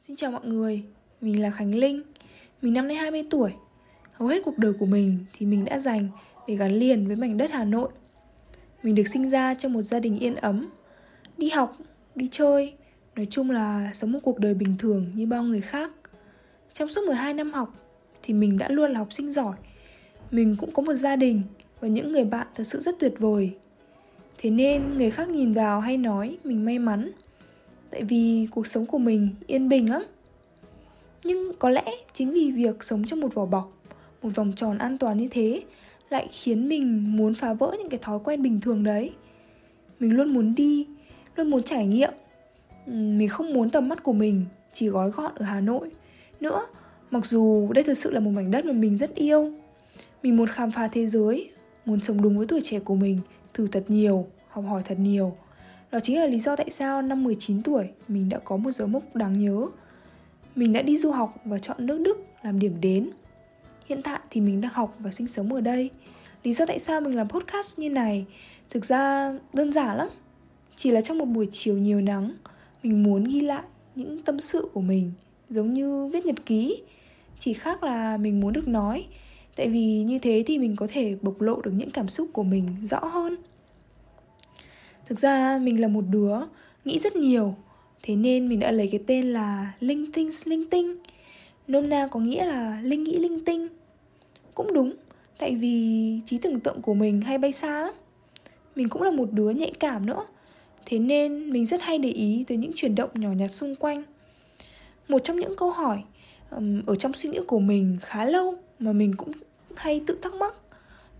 Xin chào mọi người, mình là Khánh Linh. Mình năm nay 20 tuổi. Hầu hết cuộc đời của mình thì mình đã dành để gắn liền với mảnh đất Hà Nội. Mình được sinh ra trong một gia đình yên ấm Đi học, đi chơi Nói chung là sống một cuộc đời bình thường như bao người khác. Trong suốt 12 năm học thì mình đã luôn là học sinh giỏi. Mình cũng có một gia đình và những người bạn thật sự rất tuyệt vời. Thế nên người khác nhìn vào hay nói mình may mắn Tại vì cuộc sống của mình yên bình lắm. Nhưng có lẽ chính vì việc sống trong một vỏ bọc Một vòng tròn an toàn như thế Lại khiến mình muốn phá vỡ những cái thói quen bình thường đấy. Mình luôn muốn đi Luôn muốn trải nghiệm. Mình không muốn tầm mắt của mình chỉ gói gọn ở Hà Nội. Nữa, mặc dù đây thực sự là một mảnh đất mà mình rất yêu Mình muốn khám phá thế giới Muốn sống đúng với tuổi trẻ của mình Thử thật nhiều, học hỏi thật nhiều đó chính là lý do tại sao năm 19 tuổi mình đã có một dấu mốc đáng nhớ. Mình đã đi du học và chọn nước Đức làm điểm đến. Hiện tại thì mình đang học và sinh sống ở đây. Lý do tại sao mình làm podcast như này thực ra đơn giản lắm. Chỉ là trong một buổi chiều nhiều nắng, mình muốn ghi lại những tâm sự của mình giống như viết nhật ký. Chỉ khác là mình muốn được nói, tại vì như thế thì mình có thể bộc lộ được những cảm xúc của mình rõ hơn. Thực ra mình là một đứa nghĩ rất nhiều Thế nên mình đã lấy cái tên là Linh Tinh Linh Tinh Nôm na có nghĩa là linh nghĩ linh tinh Cũng đúng Tại vì trí tưởng tượng của mình hay bay xa lắm Mình cũng là một đứa nhạy cảm nữa Thế nên mình rất hay để ý tới những chuyển động nhỏ nhặt xung quanh một trong những câu hỏi ở trong suy nghĩ của mình khá lâu Mà mình cũng hay tự thắc mắc,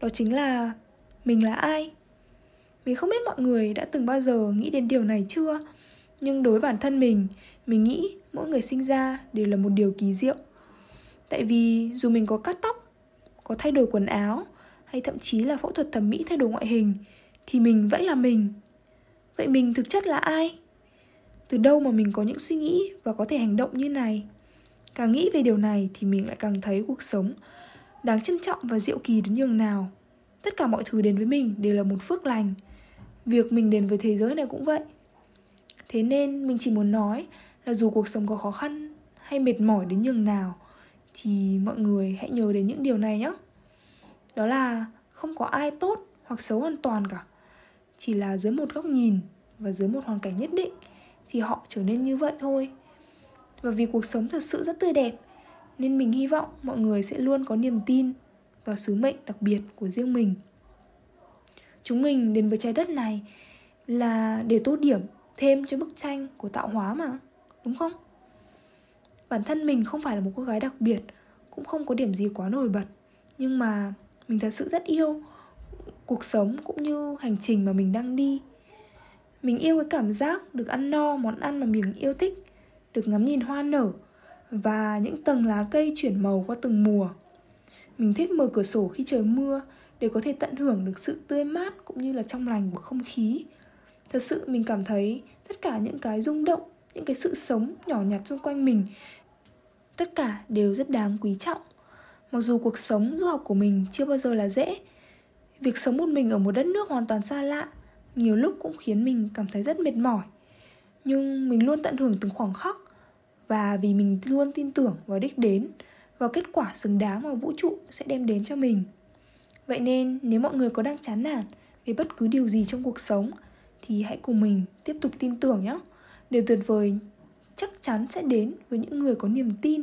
Đó chính là mình là ai? Mình không biết mọi người đã từng bao giờ nghĩ đến điều này chưa Nhưng đối với bản thân mình Mình nghĩ mỗi người sinh ra đều là một điều kỳ diệu Tại vì dù mình có cắt tóc, Có thay đổi quần áo, Hay thậm chí là phẫu thuật thẩm mỹ thay đổi ngoại hình, Thì mình vẫn là mình Vậy mình thực chất là ai? Từ đâu mà mình có những suy nghĩ và có thể hành động như này? Càng nghĩ về điều này thì mình lại càng thấy cuộc sống đáng trân trọng và diệu kỳ đến nhường nào. Tất cả mọi thứ đến với mình đều là một phước lành việc mình đến với thế giới này cũng vậy thế nên mình chỉ muốn nói là dù cuộc sống có khó khăn hay mệt mỏi đến nhường nào, thì mọi người hãy nhớ đến những điều này nhé đó là không có ai tốt hoặc xấu hoàn toàn cả chỉ là dưới một góc nhìn và dưới một hoàn cảnh nhất định thì họ trở nên như vậy thôi và vì cuộc sống thật sự rất tươi đẹp nên mình hy vọng mọi người sẽ luôn có niềm tin vào sứ mệnh đặc biệt của riêng mình Chúng mình đến với trái đất này là để tô điểm thêm cho bức tranh của tạo hóa mà, đúng không? Bản thân mình không phải là một cô gái đặc biệt, cũng không có điểm gì quá nổi bật, nhưng mà mình thật sự rất yêu cuộc sống cũng như hành trình mà mình đang đi. Mình yêu cái cảm giác được ăn no món ăn mà mình yêu thích, được ngắm nhìn hoa nở và những tầng lá cây chuyển màu qua từng mùa. Mình thích mở cửa sổ khi trời mưa để có thể tận hưởng được sự tươi mát cũng như là trong lành của không khí thật sự mình cảm thấy tất cả những cái rung động những cái sự sống nhỏ nhặt xung quanh mình tất cả đều rất đáng quý trọng mặc dù cuộc sống du học của mình chưa bao giờ là dễ việc sống một mình ở một đất nước hoàn toàn xa lạ nhiều lúc cũng khiến mình cảm thấy rất mệt mỏi nhưng mình luôn tận hưởng từng khoảng khắc và vì mình luôn tin tưởng vào đích đến và kết quả xứng đáng mà vũ trụ sẽ đem đến cho mình Vậy nên, nếu mọi người có đang chán nản về bất cứ điều gì trong cuộc sống, thì hãy cùng mình tiếp tục tin tưởng nhé. Điều tuyệt vời chắc chắn sẽ đến với những người có niềm tin.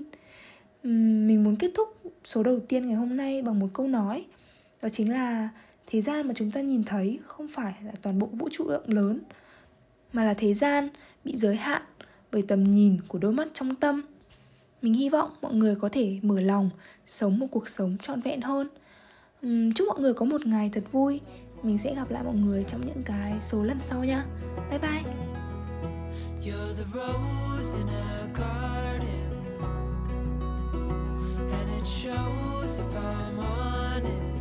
Mình muốn kết thúc số đầu tiên ngày hôm nay bằng một câu nói, Đó chính là thế gian mà chúng ta nhìn thấy không phải là toàn bộ vũ trụ rộng lớn, Mà là thế gian bị giới hạn bởi tầm nhìn của đôi mắt trong tâm. Mình hy vọng mọi người có thể mở lòng sống một cuộc sống trọn vẹn hơn. Chúc mọi người có một ngày thật vui. Mình sẽ gặp lại mọi người trong những cái số lần sau nha. Bye bye. You're the rose in a garden, And it shows if I'm honest.